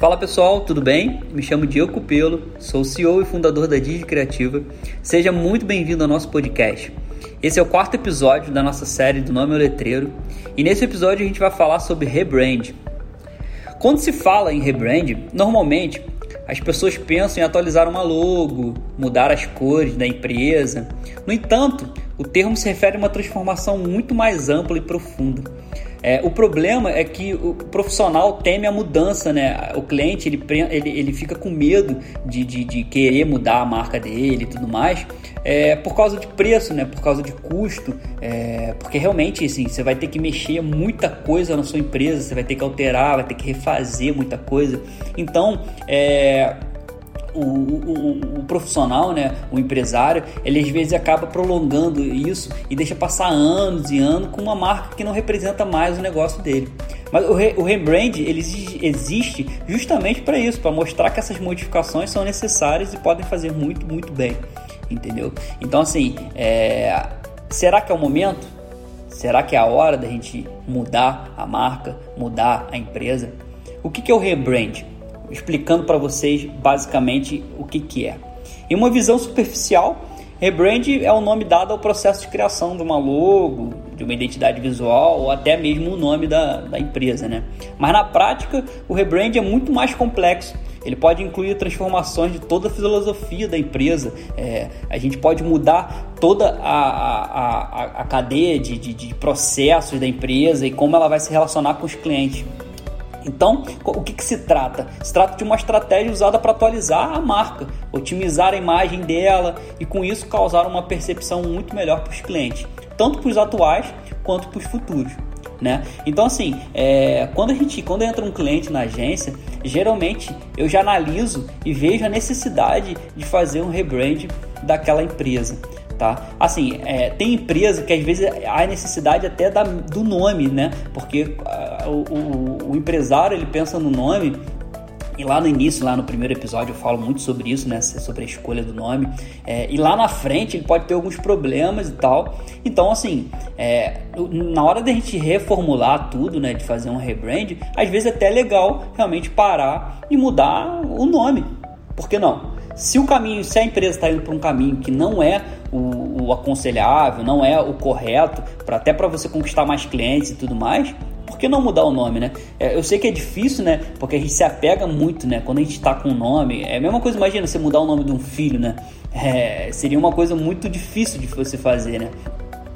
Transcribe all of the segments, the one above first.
Fala pessoal, tudo bem? Me chamo Diego Cupelo, sou CEO e fundador da Digi Criativa. Seja muito bem-vindo ao nosso podcast. Esse é o quarto episódio da nossa série do Nome ao Letreiro e nesse episódio a gente vai falar sobre rebrand. Quando se fala em rebrand, normalmente as pessoas pensam em atualizar uma logo, mudar as cores da empresa. No entanto, o termo se refere a uma transformação muito mais ampla e profunda. É, o problema é que o profissional teme a mudança, né? O cliente ele, ele, ele fica com medo de, de, de querer mudar a marca dele e tudo mais, é, por causa de preço, né? Por causa de custo, é, porque realmente assim, você vai ter que mexer muita coisa na sua empresa, você vai ter que alterar, vai ter que refazer muita coisa. Então, é, o, o, o, profissional, né, o empresário, ele às vezes acaba prolongando isso e deixa passar anos e anos com uma marca que não representa mais o negócio dele. Mas o, re, o rebrand ele existe justamente para isso, para mostrar que essas modificações são necessárias e podem fazer muito, muito bem, entendeu? Então assim, é, será que é o momento? Será que é a hora da gente mudar a marca, mudar a empresa? O que, que é o rebrand? Explicando para vocês basicamente o que, que é. Em uma visão superficial, rebrand é o nome dado ao processo de criação de uma logo, de uma identidade visual ou até mesmo o nome da, da empresa, né? Mas na prática, o rebrand é muito mais complexo. Ele pode incluir transformações de toda a filosofia da empresa. É, a gente pode mudar toda a, a, a, a cadeia de, de, de processos da empresa e como ela vai se relacionar com os clientes. Então, o que, que, se trata? Se trata de uma estratégia usada para atualizar a marca, otimizar a imagem dela e com isso causar uma percepção muito melhor para os clientes, tanto para os atuais quanto para os futuros. Né? Então assim, é, quando a gente, quando entra um cliente na agência, geralmente eu já analiso e vejo a necessidade de fazer um rebrand daquela empresa tá? Assim, é, tem empresa que às vezes há necessidade até da, do nome, né? Porque uh, o, o, o empresário ele pensa no nome e lá no início, lá no primeiro episódio, eu falo muito sobre isso, né? Sobre a escolha do nome. É, e lá na frente ele pode ter alguns problemas e tal. Então, assim, é, na hora da gente reformular tudo, né? De fazer um rebrand, às vezes é até legal realmente parar e mudar o nome. Por que não? Se o caminho, se a empresa está indo para um caminho que não é o, aconselhável, não é o correto, para até para você conquistar mais clientes e tudo mais, por que não mudar o nome, né? É, eu sei que é difícil, né? Porque a gente se apega muito, né? Quando a gente está com um nome, é a mesma coisa, imagina você mudar o nome de um filho, né? É, seria uma coisa muito difícil de você fazer, né?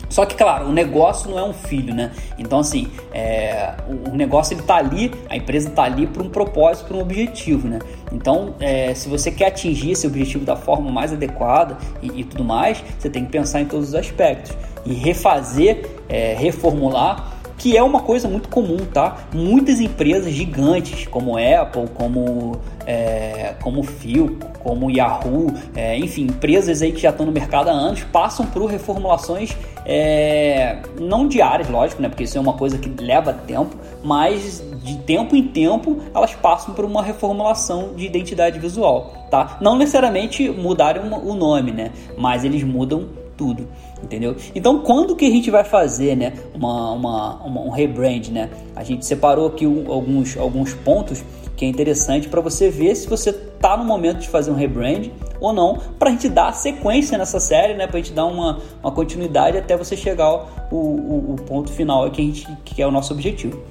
Só que, claro, o negócio não é um filho, né? Então, assim, é, o negócio ele tá ali, a empresa tá ali para um propósito, para um objetivo, né? Então, é, se você quer atingir esse objetivo da forma mais adequada e, e, tudo mais, você tem que pensar em todos os aspectos e refazer, é, reformular que é uma coisa muito comum, tá? Muitas empresas gigantes, como Apple, como, é, como Phil, como Yahoo, é, enfim, empresas aí que já estão no mercado há anos, passam por reformulações é, não diárias, lógico, né? Porque isso é uma coisa que leva tempo, mas de tempo em tempo elas passam por uma reformulação de identidade visual, tá? Não necessariamente mudarem o nome, né? Mas eles mudam tudo, entendeu? Então, quando que a gente vai fazer, né, uma, uma, uma um rebrand, né? A gente separou aqui um, alguns, alguns pontos que é interessante para você ver se você tá no momento de fazer um rebrand ou não, para a gente dar sequência nessa série, né? Para a gente dar uma, uma continuidade até você chegar ao o, o, o ponto final que, a gente, que é o nosso objetivo.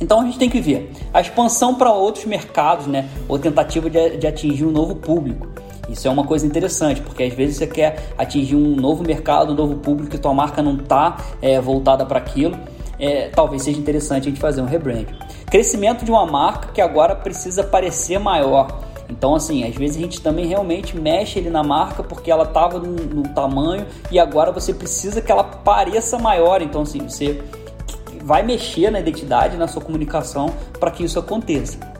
Então a gente tem que ver a expansão para outros mercados, né? Ou tentativa de, de atingir um novo público. Isso é uma coisa interessante, porque às vezes você quer atingir um novo mercado, um novo público e tua marca não está é, voltada para aquilo. É, talvez seja interessante a gente fazer um rebrand. Crescimento de uma marca que agora precisa parecer maior. Então, assim, às vezes a gente também realmente mexe ele na marca porque ela estava no, no, tamanho e agora você precisa que ela pareça maior. Então, assim, você vai mexer na identidade, na sua comunicação para que isso aconteça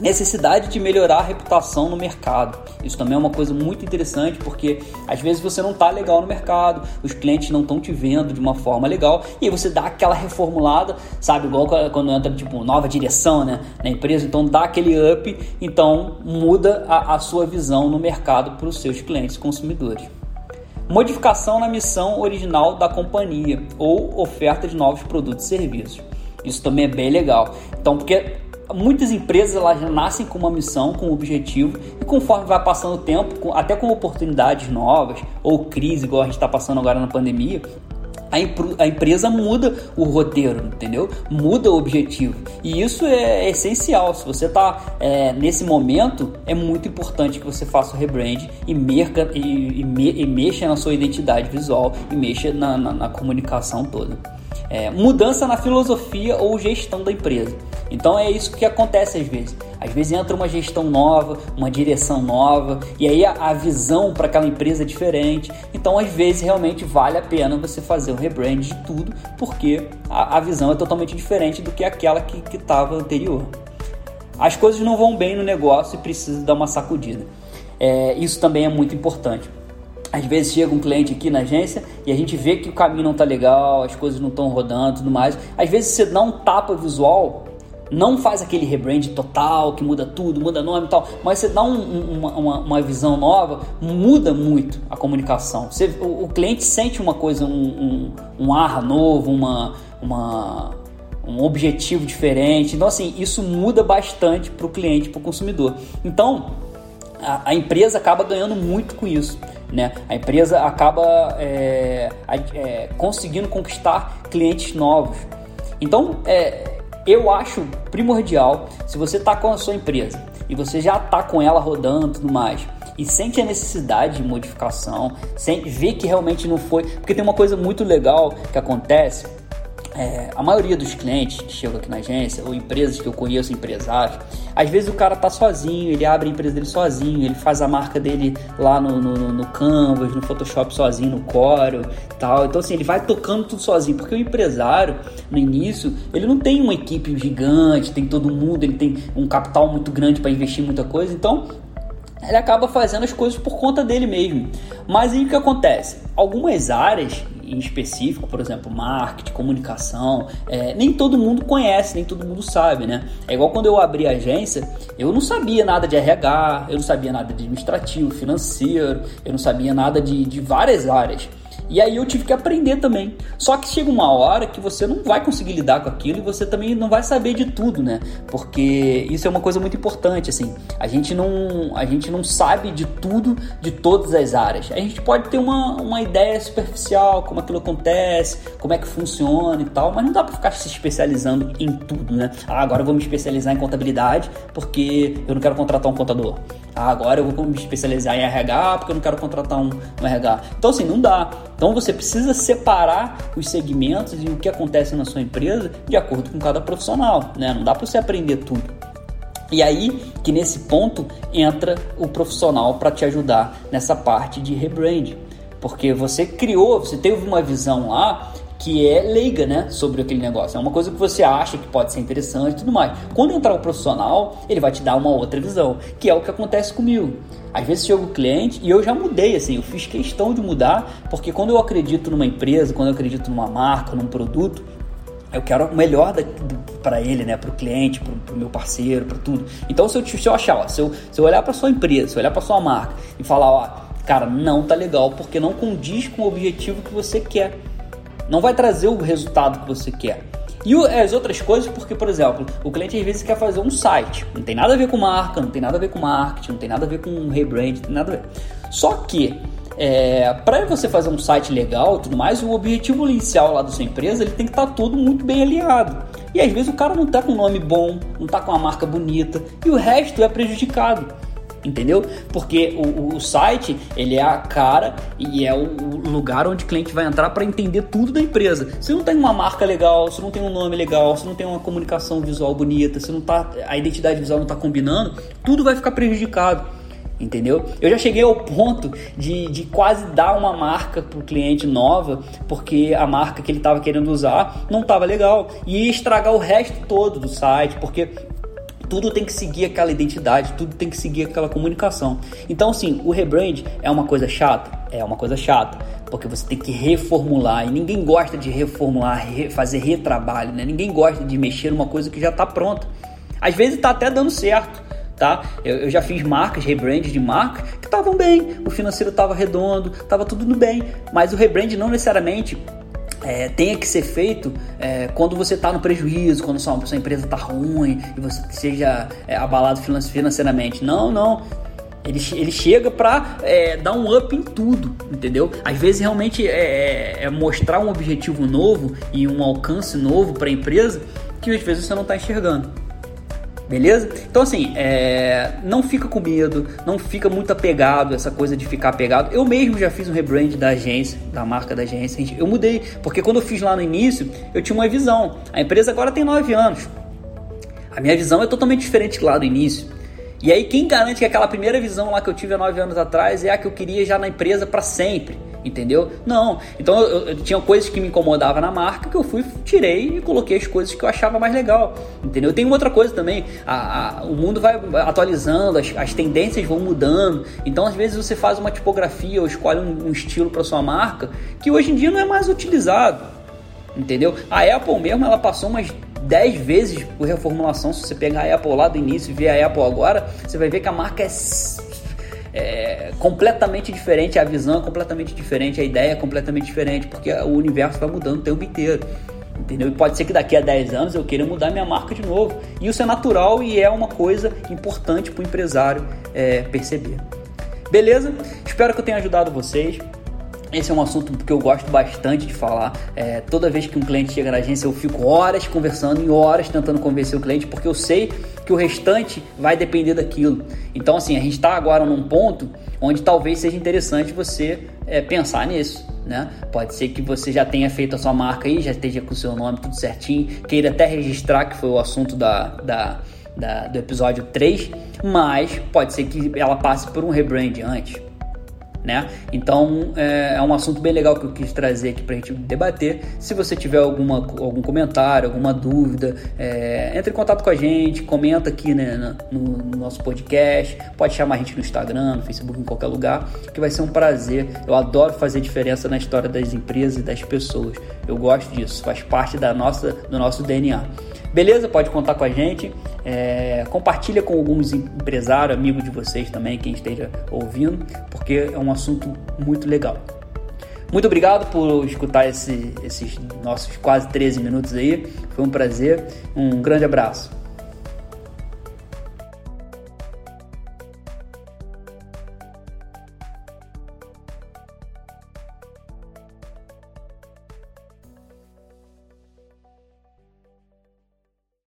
necessidade de melhorar a reputação no mercado. Isso também é uma coisa muito interessante porque às vezes você não está legal no mercado, os clientes não estão te vendo de uma forma legal e aí você dá aquela reformulada, sabe, igual quando entra tipo nova direção, né, na empresa, então dá aquele up, então muda a, a sua visão no mercado para os seus clientes consumidores. modificação na missão original da companhia ou oferta de novos produtos e serviços. Isso também é bem legal. Então, porque muitas empresas elas nascem com uma missão, com um objetivo, e conforme vai passando o tempo, até com oportunidades novas ou crise, igual a gente está passando agora na pandemia, a, empresa muda o roteiro, entendeu? Muda o objetivo. E isso é essencial. Se você está é, nesse momento, é muito importante que você faça o rebrand e, merca, e, e, me, e mexa na sua identidade visual e mexa na, na, na comunicação toda. É, mudança na filosofia ou gestão da empresa. Então é isso que acontece às vezes. Às vezes entra uma gestão nova, uma direção nova, e aí a, a visão para aquela empresa é diferente. Então, às vezes, realmente vale a pena você fazer o rebrand de tudo, porque a, a visão é totalmente diferente do que aquela que estava anterior. As coisas não vão bem no negócio e precisa dar uma sacudida. É, isso também é muito importante. Às vezes chega um cliente aqui na agência e a gente vê que o caminho não está legal, as coisas não estão rodando tudo mais. Às vezes você dá um tapa visual não faz aquele rebrand total que muda tudo, muda nome e tal, mas você dá um, uma, uma, visão nova, muda muito a comunicação. Você, o, o, cliente sente uma coisa, um, um, um ar novo, uma, uma, um objetivo diferente. Então, assim, isso muda bastante para o cliente, para o consumidor. Então, a, a, empresa acaba ganhando muito com isso. Né? A empresa acaba é, é, conseguindo conquistar clientes novos. Então, é, eu acho primordial, se você está com a sua empresa e você já está com ela rodando e tudo mais, e sente a necessidade de modificação, sente, vê que realmente não foi. Porque tem uma coisa muito legal que acontece é, a maioria dos clientes que chegam aqui na agência, ou empresas que eu conheço, empresários, às vezes o cara tá sozinho, ele abre a empresa dele sozinho, ele faz a marca dele lá no, no, no Canvas, no Photoshop sozinho, no Corel tal. Então, assim, ele vai tocando tudo sozinho, porque o empresário, no início, ele não tem uma equipe gigante, tem todo mundo, ele tem um capital muito grande para investir em muita coisa, então ele acaba fazendo as coisas por conta dele mesmo. Mas aí o que acontece? Algumas áreas em específico, por exemplo, marketing, comunicação, é, nem todo mundo conhece, nem todo mundo sabe, né? É igual quando eu abri a agência, eu não sabia nada de RH, eu não sabia nada de administrativo, financeiro, eu não sabia nada de, de várias áreas. E aí eu tive que aprender também. Só que chega uma hora que você não vai conseguir lidar com aquilo e você também não vai saber de tudo, né? Porque isso é uma coisa muito importante, assim. A gente não, a gente não sabe de tudo, de todas as áreas. A gente pode ter uma, uma ideia superficial, como aquilo acontece, como é que funciona e tal, mas não dá para ficar se especializando em tudo, né? Ah, agora eu vou me especializar em contabilidade porque eu não quero contratar um contador. Ah, agora eu vou me especializar em RH porque eu não quero contratar um, um RH. Então, assim, não dá. Então, você precisa separar os segmentos e o que acontece na sua empresa de acordo com cada profissional, né? Não dá para você aprender tudo. E aí que nesse ponto entra o profissional para te ajudar nessa parte de rebrand. Porque você criou, você teve uma visão lá que é leiga, né, sobre aquele negócio. É uma coisa que você acha que pode ser interessante e tudo mais. Quando entrar o profissional, ele vai te dar uma outra visão, que é o que acontece comigo. Às vezes chega o cliente e eu já mudei, assim, eu fiz questão de mudar, porque quando eu acredito numa empresa, quando eu acredito numa marca, num produto, eu quero o melhor para ele, né, para o cliente, para o meu parceiro, para tudo. Então, se eu, se eu achar, ó, se, eu, se eu olhar para sua empresa, se eu olhar para sua marca e falar, ó, cara, não tá legal porque não condiz com o objetivo que você quer não vai trazer o resultado que você quer. E as outras coisas, porque, por exemplo, o cliente às vezes quer fazer um site, não tem nada a ver com marca, não tem nada a ver com marketing, não tem nada a ver com rebrand, não tem nada a ver. Só que, é, para você fazer um site legal e tudo mais, o objetivo inicial lá da sua empresa ele tem que estar tá tudo muito bem alinhado. E às vezes o cara não está com um nome bom, não está com uma marca bonita, e o resto é prejudicado entendeu? Porque o, o, site ele é a cara e é o lugar onde o cliente vai entrar para entender tudo da empresa. Se não tem uma marca legal, se não tem um nome legal, se não tem uma comunicação visual bonita, se não tá a identidade visual não está combinando, tudo vai ficar prejudicado. Entendeu? Eu já cheguei ao ponto de, de quase dar uma marca para o cliente nova, porque a marca que ele estava querendo usar não estava legal e estragar o resto todo do site, porque tudo tem que seguir aquela identidade, tudo tem que seguir aquela comunicação. Então, assim, o rebrand é uma coisa chata? É uma coisa chata, porque você tem que reformular e ninguém gosta de reformular, fazer retrabalho, né? Ninguém gosta de mexer numa coisa que já está pronta. Às vezes está até dando certo, tá? Eu, eu já fiz marcas, rebrand de marca que estavam bem, o financeiro estava redondo, estava tudo bem, mas o rebrand não necessariamente é, tenha que ser feito é, quando você está no prejuízo, quando sua, sua empresa está ruim e você seja é, abalado financeiramente. Não, não. Ele, ele chega para é, dar um up em tudo, entendeu? Às vezes realmente é, é, é mostrar um objetivo novo e um alcance novo para a empresa que às vezes você não está enxergando. Beleza? Então, assim, é... não fica com medo, não fica muito apegado, essa coisa de ficar apegado. Eu mesmo já fiz um rebrand da agência, da marca da agência. Eu mudei, porque quando eu fiz lá no início, eu tinha uma visão. A empresa agora tem nove anos. A minha visão é totalmente diferente lá do início. E aí, quem garante que aquela primeira visão lá que eu tive há nove anos atrás é a que eu queria já na empresa para sempre? Entendeu? Não. Então eu, eu, tinha coisas que me incomodavam na marca que eu fui, tirei e coloquei as coisas que eu achava mais legal, entendeu? Tem outra coisa também, a, a, o mundo vai atualizando, as, as, tendências vão mudando, então às vezes você faz uma tipografia ou escolhe um, um estilo para sua marca que hoje em dia não é mais utilizado, entendeu? A Apple mesmo, ela passou umas 10 vezes por reformulação, se você pegar a Apple lá do início e ver a Apple agora, você vai ver que a marca é é completamente diferente, a visão é completamente diferente, a ideia é completamente diferente, porque o universo vai mudando o tempo inteiro. Entendeu? E pode ser que daqui a 10 anos eu queira mudar minha marca de novo. E isso é natural e é uma coisa importante para o empresário é, perceber. Beleza? Espero que eu tenha ajudado vocês. Esse é um assunto que eu gosto bastante de falar. É, toda vez que um cliente chega na agência, eu fico horas conversando e horas tentando convencer o cliente, porque eu sei que o restante vai depender daquilo. Então, assim, a gente está agora num ponto onde talvez seja interessante você é, pensar nisso. Né? Pode ser que você já tenha feito a sua marca aí, já esteja com o seu nome tudo certinho, queira até registrar, que foi o assunto da, da, da do episódio 3, mas pode ser que ela passe por um rebrand antes né? Então é, é, um assunto bem legal que eu quis trazer aqui para a gente debater. Se você tiver alguma, algum comentário, alguma dúvida, é, entre em contato com a gente, comenta aqui né, no, no, nosso podcast, pode chamar a gente no Instagram, no Facebook, em qualquer lugar, que vai ser um prazer. Eu adoro fazer diferença na história das empresas e das pessoas. Eu gosto disso, faz parte da nossa, do nosso DNA. Beleza? Pode contar com a gente. É, compartilha com alguns empresários, amigos de vocês também, quem esteja ouvindo, porque é um assunto muito legal. Muito obrigado por escutar esse, esses nossos quase 13 minutos aí. Foi um prazer. Um grande abraço.